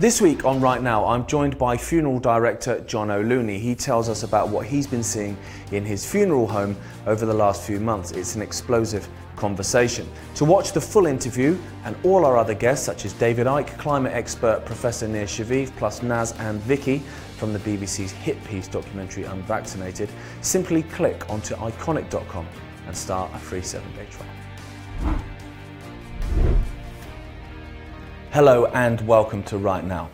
This week on Right Now, I'm joined by funeral director John O'Looney. He tells us about what he's been seeing in his funeral home over the last few months. It's an explosive conversation. To watch the full interview and all our other guests, such as David Icke, climate expert Professor Nir Shaviv, plus Naz and Vicky from the BBC's hit piece documentary Unvaccinated, simply click onto ickonic.com and start a free seven day trial. Hello and welcome to Right Now.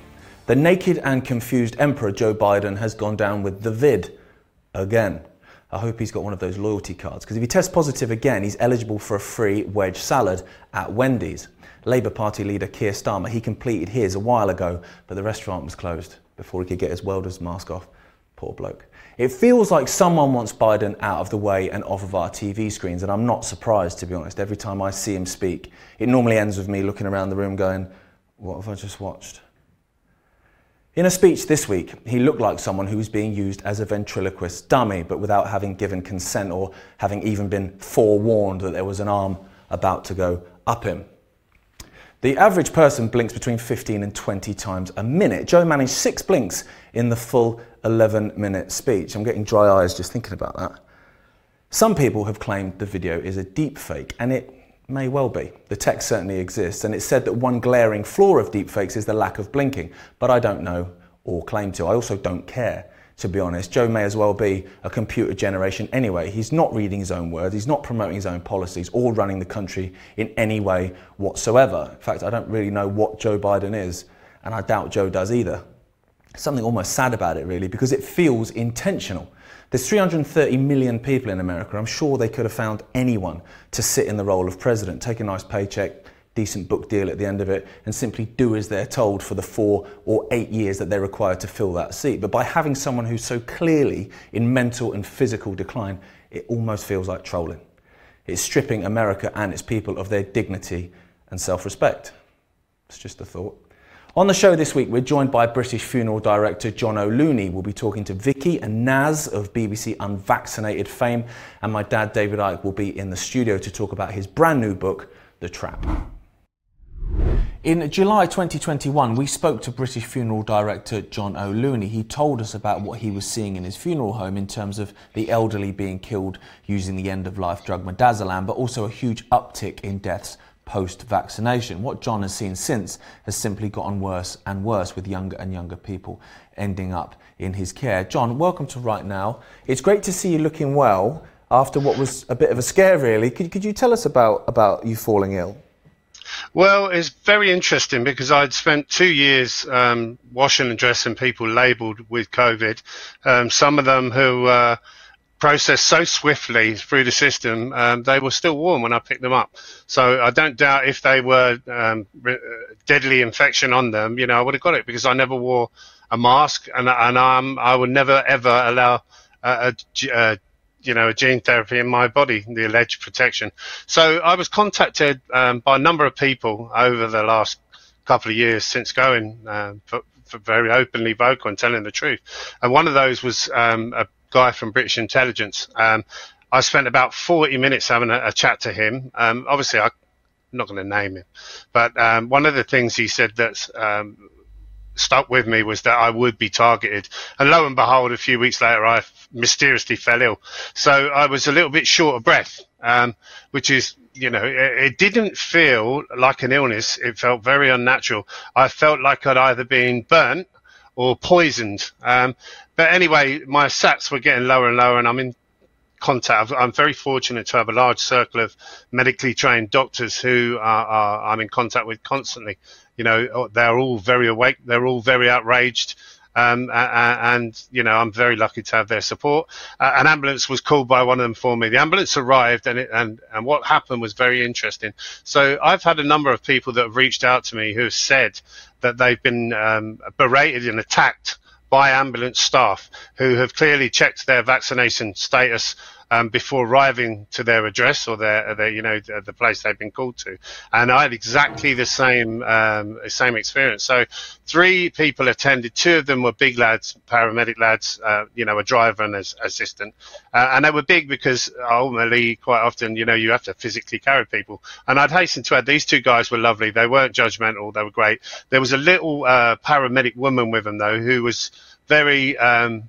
The naked and confused Emperor Joe Biden has gone down with the vid again. I hope he's got one of those loyalty cards because if he tests positive again, he's eligible for a free wedge salad at Wendy's. Labour Party leader Keir Starmer, he completed his a while ago, but the restaurant was closed before he could get his welder's mask off. Poor bloke. It feels like someone wants Biden out of the way and off of our TV screens, and I'm not surprised to be honest. Every time I see him speak, it normally ends with me looking around the room going, what have I just watched? In a speech this week, he looked like someone who was being used as a ventriloquist dummy, but without having given consent or having even been forewarned that there was an arm about to go up him. The average person blinks between 15 and 20 times a minute. Joe managed six blinks in the full 11 minute speech. I'm getting dry eyes just thinking about that. Some people have claimed the video is a deep fake, and it May well be. The tech certainly exists, and it's said that one glaring flaw of deepfakes is the lack of blinking, but I don't know or claim to. I also don't care, to be honest. Joe may as well be a computer generation anyway. He's not reading his own words, he's not promoting his own policies or running the country in any way whatsoever. In fact, I don't really know what Joe Biden is, and I doubt Joe does either. Something almost sad about it, really, because it feels intentional. There's 330 million people in America. I'm sure they could have found anyone to sit in the role of president, take a nice paycheck, decent book deal at the end of it, and simply do as they're told for the four or eight years that they're required to fill that seat. But by having someone who's so clearly in mental and physical decline, it almost feels like trolling. It's stripping America and its people of their dignity and self respect. It's just a thought. On the show this week, we're joined by British funeral director John O'Looney. We'll be talking to Vicky and Naz of BBC Unvaccinated fame, and my dad David Icke will be in the studio to talk about his brand new book, The Trap. In July 2021, we spoke to British funeral director John O'Looney. He told us about what he was seeing in his funeral home in terms of the elderly being killed using the end of life drug midazolam, but also a huge uptick in deaths post vaccination. What John has seen since has simply gotten worse and worse with younger and younger people ending up in his care. John, welcome to Right Now. It's great to see you looking well after what was a bit of a scare, really. Could, could you tell us about, about you falling ill? Well, it's very interesting because I'd spent two years um, washing and dressing people labelled with COVID. Um, some of them who uh, processed so swiftly through the system, um, they were still warm when I picked them up. So I don't doubt if they were um, re- uh, deadly infection on them, you know, I would have got it because I never wore a mask and, and um, I would never ever allow a, a, a you know, a gene therapy in my body, the alleged protection. So I was contacted um, by a number of people over the last couple of years since going um, for, for, very openly vocal and telling the truth. And one of those was um, a guy from British intelligence. Um, I spent about 40 minutes having a, a chat to him. Um, obviously, I, am not going to name him, but um, one of the things he said that um, stuck with me was that I would be targeted. And lo and behold, a few weeks later, I mysteriously fell ill. So I was a little bit short of breath, um, which is, you know, it, it, didn't feel like an illness. It felt very unnatural. I felt like I'd either been burnt or poisoned. Um, but anyway, my sats were getting lower and lower, and I'm in contact. I'm very fortunate to have a large circle of medically trained doctors who are, are I'm in contact with constantly. You know, they're all very awake. They're all very outraged. Um, and, you know, I'm very lucky to have their support. Uh, an ambulance was called by one of them for me. The ambulance arrived, and, it, and and what happened was very interesting. So I've had a number of people that have reached out to me who have said that they've been um, berated and attacked by ambulance staff who have clearly checked their vaccination status um, before arriving to their address or their, their you know the, place they've been called to, and I had exactly the same um, same experience. So three people attended. Two of them were big lads, paramedic lads, uh, you know, a driver and an assistant, uh, and they were big because ultimately, quite often, you know, you have to physically carry people. And I'd hasten to add, these two guys were lovely. They weren't judgmental. They were great. There was a little uh, paramedic woman with them though, who was very um,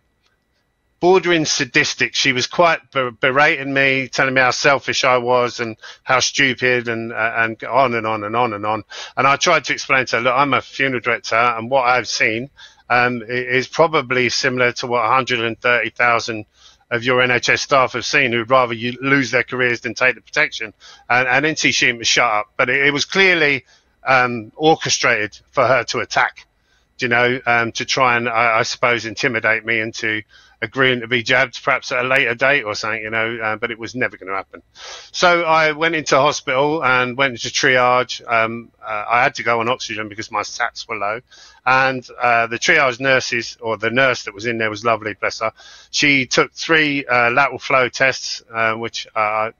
bordering sadistic. She was quite berating me, telling me how selfish I was and how stupid, and uh, and on and on and on and on. And I tried to explain to her, look, I'm a funeral director, and what I've seen um, is probably similar to what 130,000 of your NHS staff have seen who'd rather you lose their careers than take the protection. And, and was shut up, but it, it was clearly um, orchestrated for her to attack, you know, um, to try and, I, I, suppose, intimidate me into agreeing to be jabbed perhaps at a later date or something, you know, uh, but it was never going to happen. So I went into hospital and went into triage. Um, uh, I had to go on oxygen because my sats were low. And uh, the triage nurses, or the nurse that was in there was lovely, bless her. She took three uh, lateral flow tests, uh, which I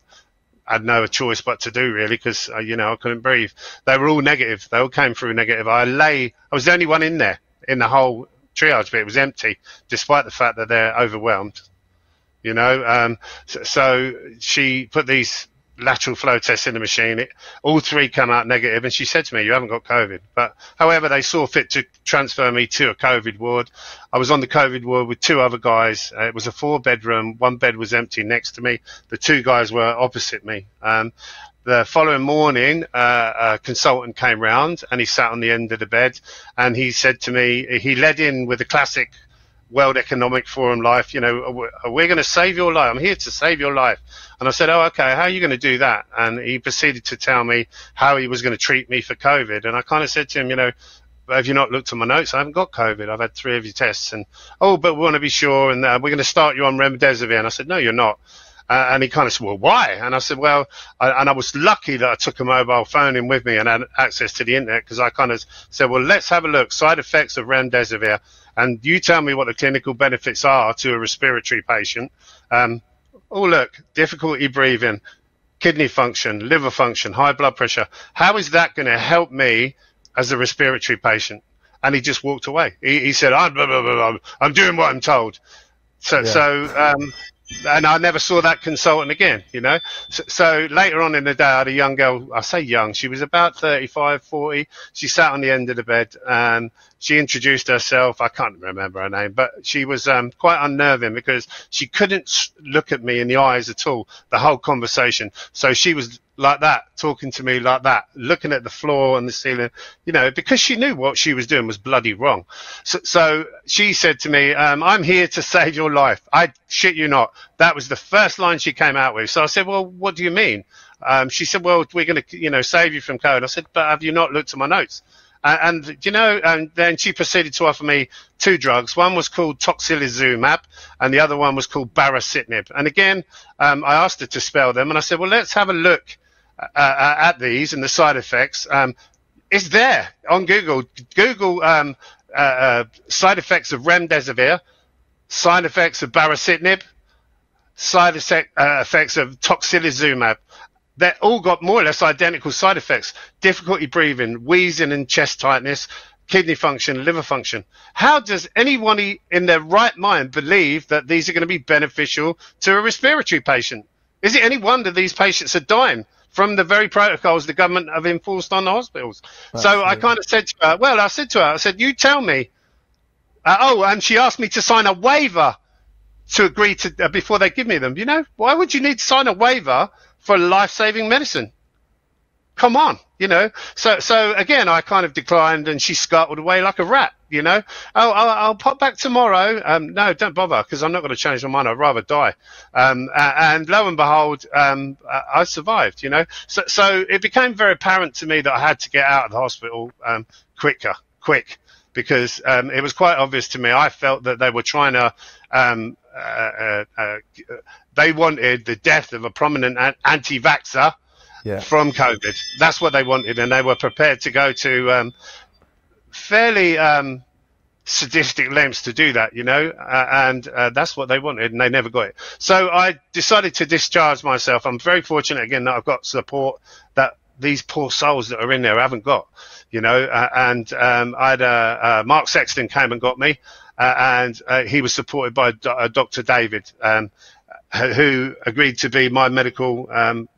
had no choice but to do really because uh, you know I couldn't breathe. They were all negative. They all came through negative. I lay. I was the only one in there in the whole triage, but it was empty, despite the fact that they're overwhelmed. You know, um, so, so, she put these lateral flow tests in the machine. It, all three come out negative, and she said to me, "You haven't got COVID." But however, they saw fit to transfer me to a COVID ward. I was on the COVID ward with two other guys. Uh, it was a four-bedroom. One bed was empty next to me. The two guys were opposite me. Um, the following morning, uh, a consultant came round and he sat on the end of the bed and he said to me, he led in with a classic World Economic Forum life, you know, we're going to save your life. I'm here to save your life. And I said, oh, okay, how are you going to do that? And he proceeded to tell me how he was going to treat me for COVID. And I kind of said to him, you know, have you not looked at my notes? I haven't got COVID. I've had three of your tests. And, oh, but we want to be sure. And uh, we're going to start you on remdesivir. And I said, no, you're not. Uh, and he kind of said, well, why? And I said, well, I, and I was lucky that I took a mobile phone in with me and had access to the internet because I kind of said, well, let's have a look. Side effects of remdesivir. And you tell me what the clinical benefits are to a respiratory patient. Um, oh, look, difficulty breathing, kidney function, liver function, high blood pressure. How is that going to help me as a respiratory patient? And he just walked away. He, he said, I'm, blah, blah, blah, I'm, doing what I'm told. So, yeah. so um, and I never saw that consultant again, you know. So, so, later on in the day, I had a young girl. I say young; she was about 35, 40. She sat on the end of the bed and she introduced herself. I can't remember her name, but she was um, quite unnerving because she couldn't look at me in the eyes at all the whole conversation. So she was like that, talking to me like that, looking at the floor and the ceiling, you know, because she knew what she was doing was bloody wrong. So, so she said to me, um, I'm here to save your life. I shit you not. That was the first line she came out with. So I said, well, what do you mean? Um, she said, well, we're going to, you know, save you from code. I said, but have you not looked at my notes? And, and you know, and then she proceeded to offer me two drugs. One was called tocilizumab, and the other one was called baricitinib. And again, um, I asked her to spell them, and I said, well, let's have a look uh, uh, at these and the side effects. Um, it's there on Google. Google um, uh, uh, side effects of remdesivir, side effects of baricitinib, side uh, effects of tocilizumab. They all got more or less identical side effects: difficulty breathing, wheezing and chest tightness, kidney function, liver function. How does anyone in their right mind believe that these are going to be beneficial to a respiratory patient? Is it any wonder these patients are dying? From the very protocols the government have enforced on the hospitals. That's so I kind of said to her, well, I said to her, I said, you tell me. Uh, oh, and she asked me to sign a waiver to agree to uh, before they give me them. You know, why would you need to sign a waiver for life-saving medicine? Come on, you know. So, so again, I kind of declined, and she scuttled away like a rat. You know, oh, I'll, I'll pop back tomorrow. Um, no, don't bother, because I'm not going to change my mind. I'd rather die. Um, and lo and behold, um, I survived. You know, so, so it became very apparent to me that I had to get out of the hospital um, quicker, quick, because um, it was quite obvious to me. I felt that they were trying to um, uh, uh, uh, they wanted the death of a prominent anti-vaxxer yeah. from COVID. That's what they wanted, and they were prepared to go to um, fairly um, sadistic lengths to do that, you know, uh, and uh, that's what they wanted, and they never got it. So I decided to discharge myself. I'm very fortunate again that I've got support that these poor souls that are in there haven't got, you know. Uh, and um, I had uh, Mark Sexton came and got me, uh, and uh, he was supported by Dr. David, um, who agreed to be my medical, um,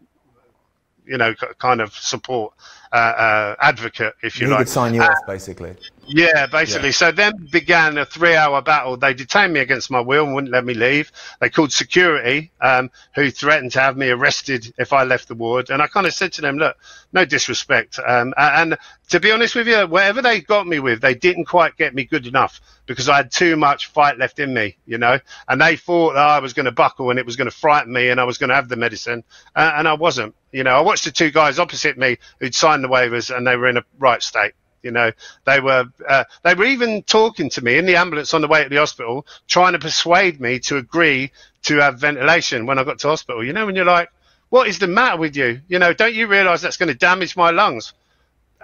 you know, kind of support advocate, if you he like. Sign you off, basically. Yeah, basically. Yeah. So then began a three-hour battle. They detained me against my will and wouldn't let me leave. They called security, um, who threatened to have me arrested if I left the ward. And I kind of said to them, "Look, no disrespect." Um, and to be honest with you, whatever they got me with, they didn't quite get me good enough because I had too much fight left in me, you know. And they thought that I was going to buckle and it was going to frighten me and I was going to have the medicine, uh, and I wasn't. You know, I watched the two guys opposite me who'd signed the waivers and they were in a right state. You know, they were uh, they were even talking to me in the ambulance on the way to the hospital, trying to persuade me to agree to have ventilation when I got to hospital. You know, when you're like, "What is the matter with you?" You know, don't you realise that's going to damage my lungs?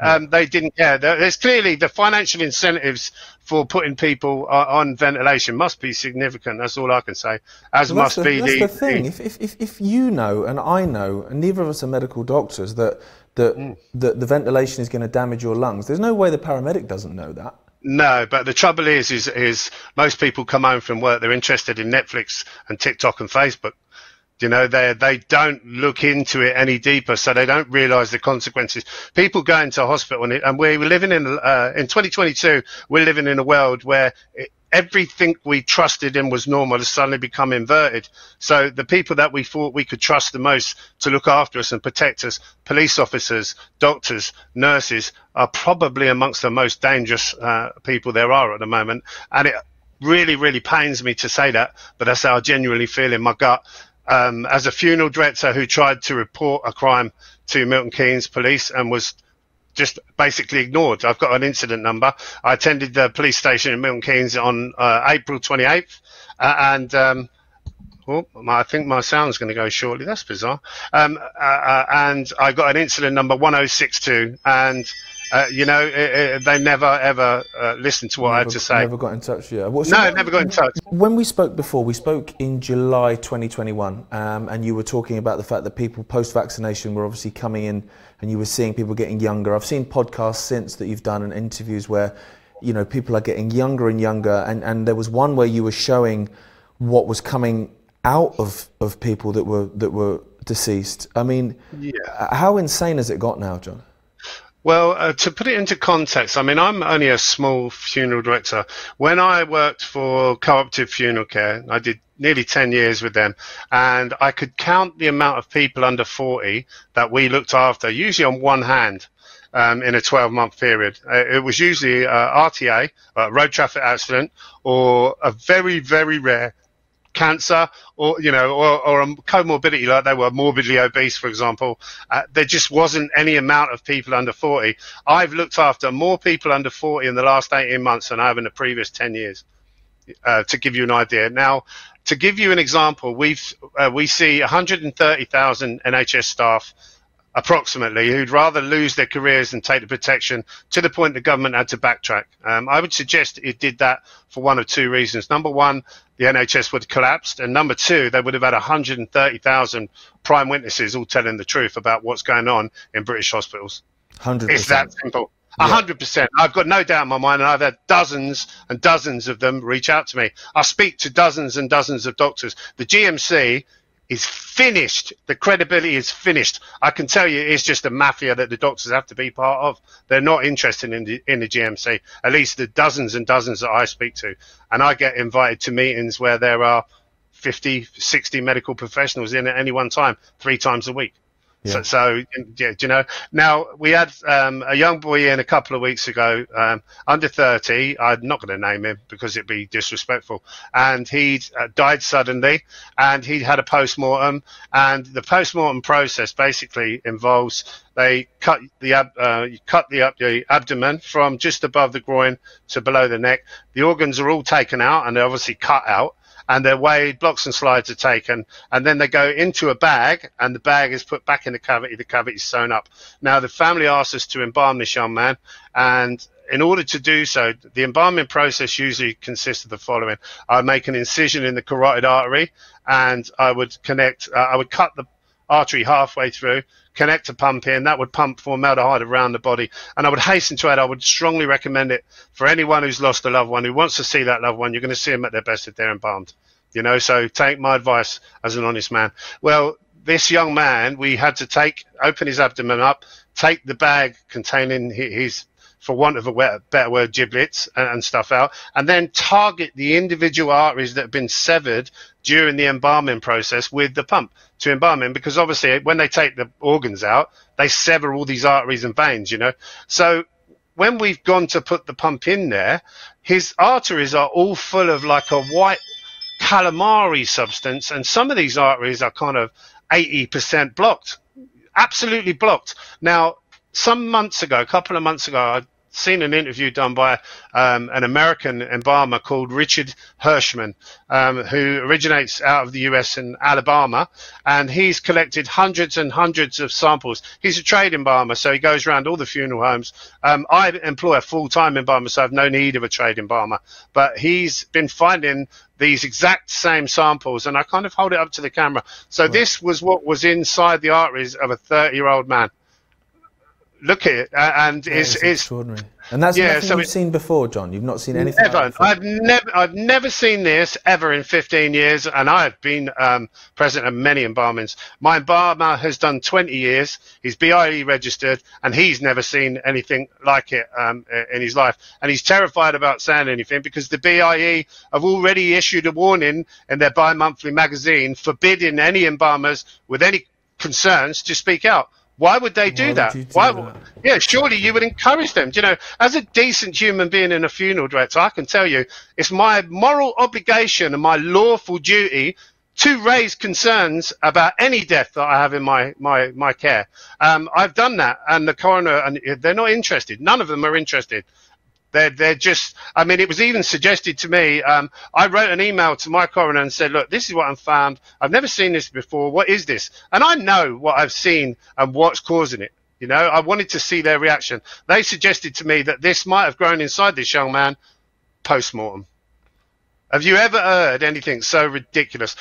Um, they didn't care. There's clearly the financial incentives for putting people on ventilation must be significant. That's all I can say. As well, must the, be that's the, the thing. If, if, if you know and I know, and neither of us are medical doctors, that that, mm. that the ventilation is going to damage your lungs. There's no way the paramedic doesn't know that. No, but the trouble is, is, is most people come home from work, they're interested in Netflix and TikTok and Facebook. You know, they they don't look into it any deeper, so they don't realise the consequences. People go into hospital, and, and we're living in uh, in 2022. We're living in a world where it, everything we trusted in was normal has suddenly become inverted. So the people that we thought we could trust the most to look after us and protect us, police officers, doctors, nurses, are probably amongst the most dangerous uh, people there are at the moment. And it really, really pains me to say that, but that's how I genuinely feel in my gut. Um, as a funeral director who tried to report a crime to Milton Keynes police and was just basically ignored. I've got an incident number. I attended the police station in Milton Keynes on uh, April 28th, uh, and um, oh, I think my sound's going to go shortly. That's bizarre. Um, uh, uh, and I got an incident number 1062, and uh, you know, it, it, they never ever uh, listened to what never, I had to say. Never got in touch. Yeah. Well, so no, when, never got in touch. When we spoke before, we spoke in July 2021, um, and you were talking about the fact that people post-vaccination were obviously coming in, and you were seeing people getting younger. I've seen podcasts since that you've done and interviews where, you know, people are getting younger and younger, and, and there was one where you were showing what was coming out of, of people that were that were deceased. I mean, yeah. how insane has it got now, John? Well, uh, to put it into context, I mean, I'm only a small funeral director. When I worked for Cooperative Funeral Care, I did nearly 10 years with them, and I could count the amount of people under 40 that we looked after, usually on one hand. Um, in a 12 month period. Uh, it was usually uh, RTA, uh, road traffic accident, or a very, very rare cancer or you know or, or a comorbidity like they were morbidly obese for example uh, there just wasn't any amount of people under 40 i've looked after more people under 40 in the last 18 months than i have in the previous 10 years uh, to give you an idea. Now to give you an example we've uh, we see 130,000 nhs staff approximately, who'd rather lose their careers than take the protection to the point the government had to backtrack. Um, I would suggest it did that for one of two reasons. Number one, the NHS would have collapsed, and number two, they would have had 130,000 prime witnesses all telling the truth about what's going on in British hospitals. 100%. It's that simple. A hundred percent. I've got no doubt in my mind, and I've had dozens and dozens of them reach out to me. I speak to dozens and dozens of doctors. The GMC is finished. The credibility is finished. I can tell you, it's just a mafia that the doctors have to be part of. They're not interested in the, in the GMC. At least the dozens and dozens that I speak to, and I get invited to meetings where there are 50, 60 medical professionals in at any one time, three times a week. Yeah. So, so yeah, you know, now we had um, a young boy in a couple of weeks ago, um, under 30. I'm not going to name him because it'd be disrespectful. And he uh, died suddenly and he'd had a post mortem. And the post mortem process basically involves they cut the ab- uh, cut the, the abdomen from just above the groin to below the neck. The organs are all taken out and they're obviously cut out and they're weighed, blocks and slides are taken, and then they go into a bag, and the bag is put back in the cavity. The cavity is sewn up. Now, the family asked us to embalm this young man, and in order to do so, the embalming process usually consists of the following: I make an incision in the carotid artery, and I would connect. Uh, I would cut the artery halfway through, connect a pump in. That would pump formaldehyde around the body. And I would hasten to add, I would strongly recommend it for anyone who's lost a loved one, who wants to see that loved one. You're going to see them at their best if they're embalmed. You know, so take my advice as an honest man. Well, this young man, we had to take, open his abdomen up, take the bag containing his for want of a better word, giblets and, stuff out, and then target the individual arteries that have been severed during the embalming process with the pump to embalm him. Because obviously, when they take the organs out, they sever all these arteries and veins, you know. So when we've gone to put the pump in there, his arteries are all full of like a white calamari substance, and some of these arteries are kind of 80% blocked, absolutely blocked. Now, some months ago, a couple of months ago, I seen an interview done by um, an American embalmer called Richard Hirschman, um, who originates out of the US in Alabama, and he's collected hundreds and hundreds of samples. He's a trade embalmer, so he goes around all the funeral homes. Um, I employ a full-time embalmer, so I've no need of a trade embalmer, but he's been finding these exact same samples, and I kind of hold it up to the camera. So right. this was what was inside the arteries of a 30-year-old man look at it, and yeah, it's, it's, extraordinary. And that's yeah, nothing so you've seen before, John. You've not seen anything. Never. Like I've never, I've never seen this ever in 15 years, and I've been um, present at many embalmings. My embalmer has done 20 years. He's BIE registered, and he's never seen anything like it um, in his life. And he's terrified about saying anything because the BIE have already issued a warning in their bi-monthly magazine forbidding any embalmers with any concerns to speak out. Why would they do Why that? Do Why? That? Yeah, surely you would encourage them. Do you know, as a decent human being in a funeral director, I can tell you it's my moral obligation and my lawful duty to raise concerns about any death that I have in my my my care. Um, I've done that, and the coroner, and they're not interested. None of them are interested. They're, they're just, I mean, it was even suggested to me. Um, I wrote an email to my coroner and said, look, this is what I've found. I've never seen this before. What is this? And I know what I've seen and what's causing it. You know, I wanted to see their reaction. They suggested to me that this might have grown inside this young man post mortem. Have you ever heard anything so ridiculous?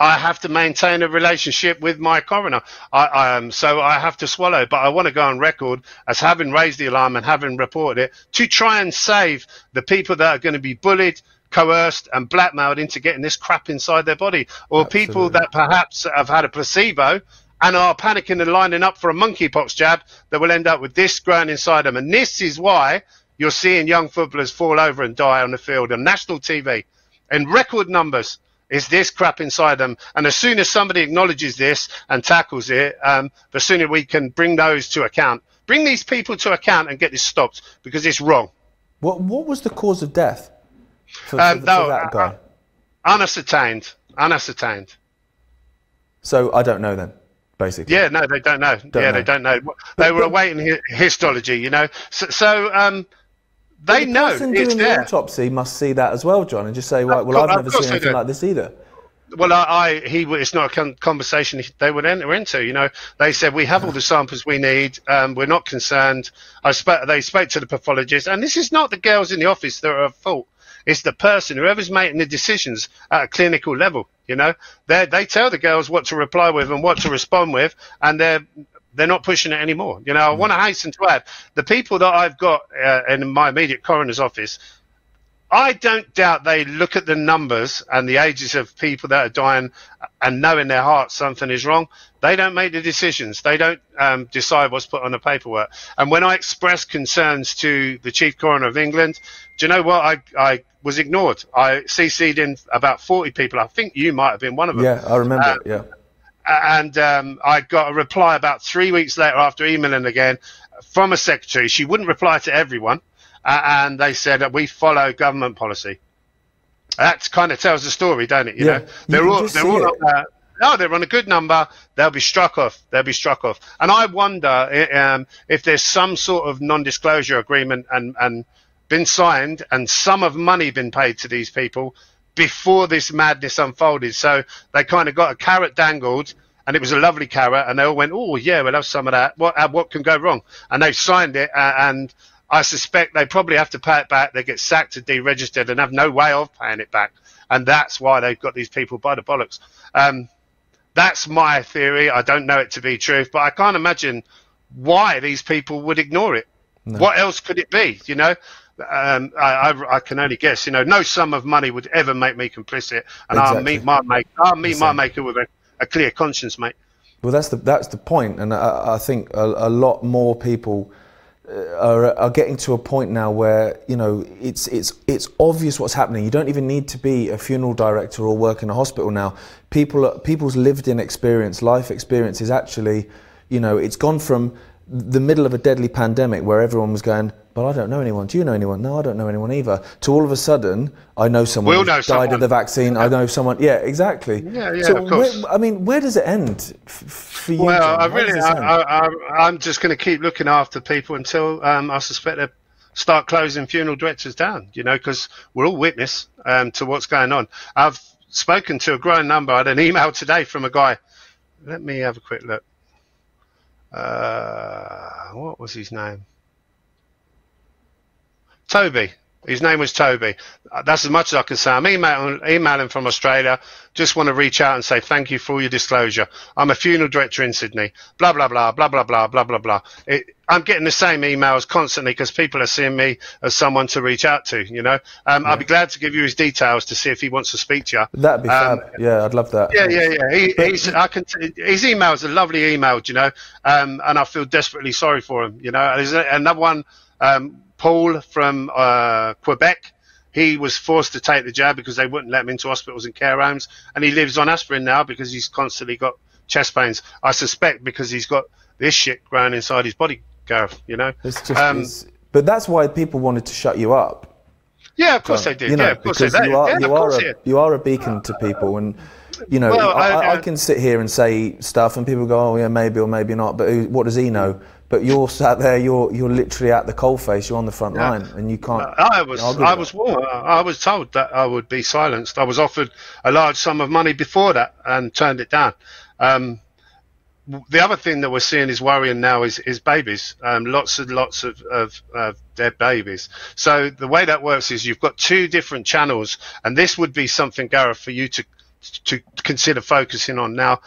I have to maintain a relationship with my coroner. I, I um, so I have to swallow, but I want to go on record as having raised the alarm and having reported it to try and save the people that are going to be bullied, coerced, and blackmailed into getting this crap inside their body, or Absolutely. people that perhaps have had a placebo and are panicking and lining up for a monkeypox jab that will end up with this growing inside them. And this is why you're seeing young footballers fall over and die on the field on national TV in record numbers is this crap inside them. And as soon as somebody acknowledges this and tackles it, um, the sooner we can bring those to account. Bring these people to account and get this stopped because it's wrong. What What was the cause of death for, um, for, no, for that guy? Uh, unascertained. Unascertained. So I don't know then, basically. Yeah, no, they don't know. Don't yeah, know. they don't know. They were awaiting histology, you know. So, so um, they the know person doing the autopsy must see that as well, John, and just say, "Well, well I've never seen anything like this either." Well, I, I, he, it's not a conversation they would enter into. You know, they said we have all the samples we need. Um, we're not concerned. I spoke. They spoke to the pathologist, and this is not the girls in the office that are at fault. It's the person, whoever's making the decisions at a clinical level. You know, they they tell the girls what to reply with and what to respond with, and they're they're not pushing it anymore. You know, I mm. want to hasten to add the people that I've got uh, in my immediate coroner's office. I don't doubt they look at the numbers and the ages of people that are dying and know in their hearts something is wrong. They don't make the decisions. They don't um, decide what's put on the paperwork. And when I expressed concerns to the chief coroner of England, do you know what? I, I was ignored. I CC'd in about 40 people. I think you might have been one of them. Yeah, I remember. Um, yeah and um, I got a reply about three weeks later after emailing again from a secretary. She wouldn't reply to everyone, uh, and they said that we follow government policy. That kind of tells the story, don't it? You yeah, know, they're you all they're all on, no, they're on a good number. They'll be struck off. They'll be struck off. And I wonder um, if there's some sort of non-disclosure agreement and and been signed, and some of money been paid to these people before this madness unfolded. So they kind of got a carrot dangled, and it was a lovely carrot, and they all went, "Oh yeah, we'll have some of that. What uh, what can go wrong?" And they signed it, uh, and I suspect they probably have to pay it back. They get sacked and deregistered and have no way of paying it back. And that's why they've got these people by the bollocks. Um, that's my theory. I don't know it to be true, but I can't imagine why these people would ignore it. No. What else could it be? You know, um, I, I, I, can only guess. You know, no sum of money would ever make me complicit, and exactly. I'll meet my maker. I'll meet my maker with a, a, clear conscience, mate. Well, that's the that's the point, and I, I think a, a, lot more people uh, are, are getting to a point now where you know it's it's it's obvious what's happening. You don't even need to be a funeral director or work in a hospital now. People people's lived-in experience, life experience is actually, you know, it's gone from the middle of a deadly pandemic where everyone was going, but I don't know anyone. Do you know anyone? No, I don't know anyone either. To all of a sudden, I know someone we'll who died someone. of the vaccine. Yeah. I know someone. Yeah, exactly. Yeah, yeah, so of course. Where, I mean, where does it end for you? Well, I really, I, am just going to keep looking after people until um, I suspect they start closing funeral directors down. You know, because we're all witness um, to what's going on. I've spoken to a growing number. I had an email today from a guy. Let me have a quick look uh, what was his name? Toby. His name was Toby. Uh, that's as much as I can say. I'm emailing, emailing from Australia. Just want to reach out and say thank you for all your disclosure. I'm a funeral director in Sydney. Blah, blah, blah, blah, blah, blah, blah, blah, blah. It, I'm getting the same emails constantly because people are seeing me as someone to reach out to, you know. Um, yeah. I'll be glad to give you his details to see if he wants to speak to you. That'd be um, fab. Yeah, I'd love that. Yeah, yeah, yeah. He, he's, I can, his email is a lovely email, you know, um, and I feel desperately sorry for him, you know. There's another one, um, Paul from uh, Quebec. He was forced to take the jab because they wouldn't let him into hospitals and care homes, and he lives on aspirin now because he's constantly got chest pains. I suspect because he's got this shit growing inside his body, Gareth. You know. Just, um, but that's why people wanted to shut you up. Yeah, of course so, they did. You know, yeah, of course they did. You are, yeah, you, are a, you are a beacon to people, and you know, well, I, I, I, can sit here and say stuff, and people go, "Oh, yeah, maybe or maybe not." But who, what does he know? But you're sat there, you're you're literally at the coalface, you're on the front yeah. line, and you can't. I was I was warned. I was told that I would be silenced. I was offered a large sum of money before that and turned it down. Um, the other thing that we're seeing is worrying now is, is babies. Um, lots and lots of, of, of, dead babies. So the way that works is you've got two different channels, and this would be something, Gareth, for you to to consider focusing on. Now,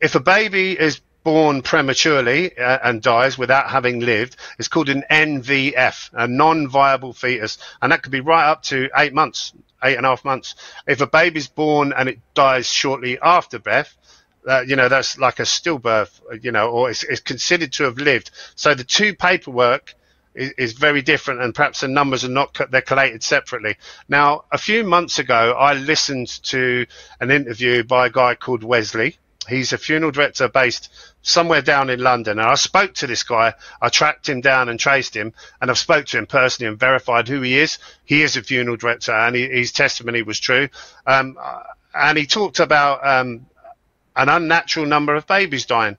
if a baby is born prematurely uh, and dies without having lived is called an NVF, a non-viable fetus, and that could be right up to eight months, eight and a half months. If a baby's born and it dies shortly after birth, uh, you know that's like a stillbirth, you know, or it's, it's considered to have lived. So the two paperwork is, is very different, and perhaps the numbers are not they're collated separately. Now, a few months ago, I listened to an interview by a guy called Wesley. He's a funeral director based somewhere down in London. And I spoke to this guy. I tracked him down and traced him, and I've spoke to him personally and verified who he is. He is a funeral director, and he, his testimony was true. Um, and he talked about um, an unnatural number of babies dying.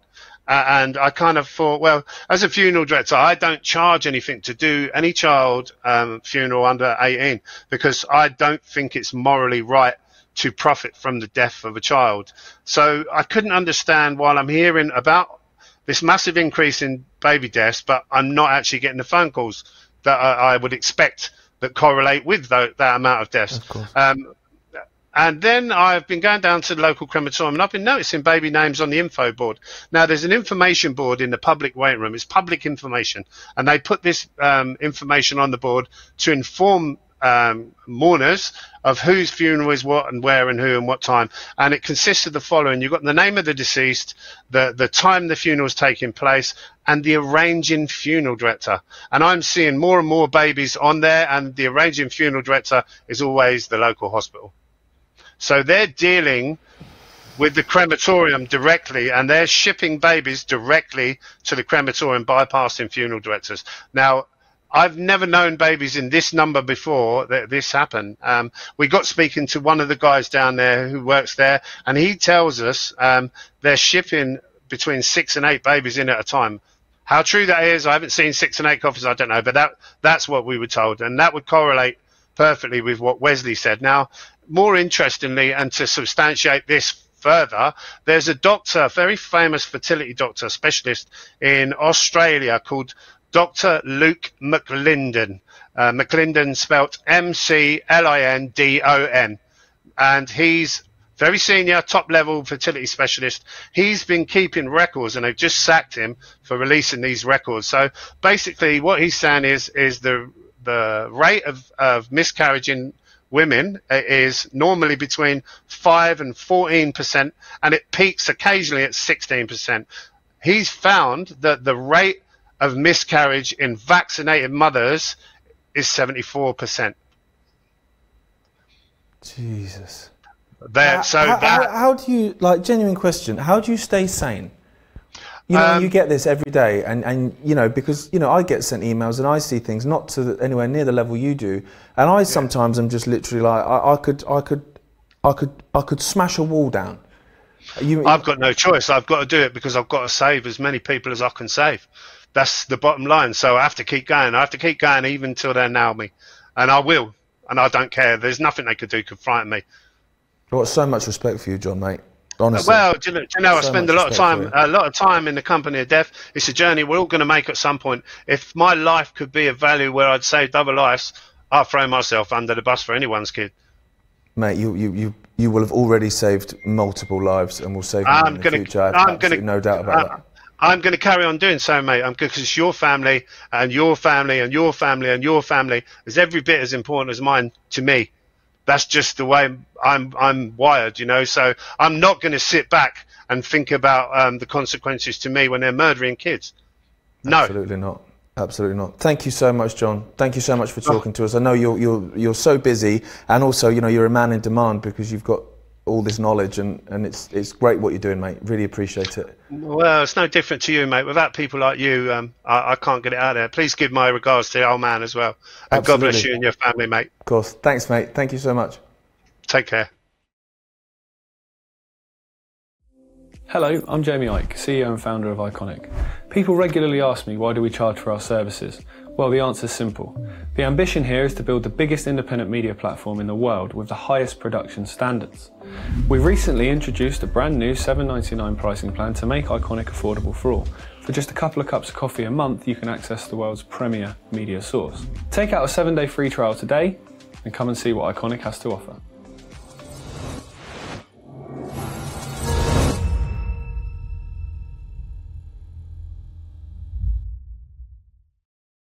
Uh, and I kind of thought, well, as a funeral director, I don't charge anything to do any child um, funeral under 18 because I don't think it's morally right to profit from the death of a child. So I couldn't understand while I'm hearing about this massive increase in baby deaths, but I'm not actually getting the phone calls that I, I would expect that correlate with the, that amount of deaths. Of um, and then I've been going down to the local crematorium and I've been noticing baby names on the info board. Now there's an information board in the public waiting room. It's public information. And they put this um, information on the board to inform um, mourners of whose funeral is what and where and who and what time. And it consists of the following. You've got the name of the deceased, the, the time the funeral is taking place, and the arranging funeral director. And I'm seeing more and more babies on there, and the arranging funeral director is always the local hospital. So they're dealing with the crematorium directly and they're shipping babies directly to the crematorium bypassing funeral directors. Now, I've never known babies in this number before that this happened. Um, we got speaking to one of the guys down there who works there, and he tells us um, they're shipping between six and eight babies in at a time. How true that is, I haven't seen six and eight coffins. I don't know, but that that's what we were told, and that would correlate perfectly with what Wesley said. Now, more interestingly, and to substantiate this further, there's a doctor, a very famous fertility doctor specialist in Australia called Dr. Luke McLindon. Uh, spelt M C L I N D O N. And he's very senior, top level fertility specialist. He's been keeping records and they've just sacked him for releasing these records. So basically what he's saying is, is the, the rate of, of miscarriage in women is normally between 5 and 14% and it peaks occasionally at 16%. He's found that the rate of miscarriage in vaccinated mothers is 74%. Jesus. There, so how, that, how, how do you like genuine question? How do you stay sane? You know, Um, you get this every day, and, and you know because you know I get sent emails and I see things not to the, anywhere near the level you do, and I sometimes am just literally like I, I could I could I could I could smash a wall down. You, I've got no choice. I've got to do it because I've got to save as many people as I can save. That's the bottom line. So I have to keep going. I have to keep going even until they nail me, and I will. And I don't care. There's nothing they could do could frighten me. I've got so much respect for you, John, mate. Honestly. Well, do you know, do you know I spend a lot of time, a lot of time in the company of death. It's a journey we're all going to make at some point. If my life could be of value where I'd saved other lives, I'd throw myself under the bus for anyone's kid. mate, you, you, you, you will have already saved multiple lives and will save I'm in the gonna, future. I have I'm gonna, no doubt about I- that. I'm going to carry on doing so, mate. I'm because it's your family and your family and your family and your family is every bit as important as mine to me. That's just the way I'm I'm wired, you know. So I'm not going to sit back and think about um, the consequences to me when they're murdering kids. No, Absolutely not. Absolutely not. Thank you so much, John. Thank you so much for talking to us. I know you're you're you're so busy, and also you know you're a man in demand because you've got all this knowledge, and, and it's it's great what you're doing, mate. Really appreciate it. well, it's no different to you, mate. Without people like you, um, I, I can't get it out there. Please give my regards to the old man as well, and God bless you and your family, mate. Of course. Thanks, mate. Thank you so much. Take care. Hello, I'm Jamie Icke, CEO and founder of Ickonic. People regularly ask me why do we charge for our services? Well, the answer's simple. The ambition here is to build the biggest independent media platform in the world with the highest production standards. We've recently introduced a brand new $7.99 pricing plan to make Ickonic affordable for all. For just a couple of cups of coffee a month, you can access the world's premier media source. Take out a seven day free trial today and come and see what Ickonic has to offer.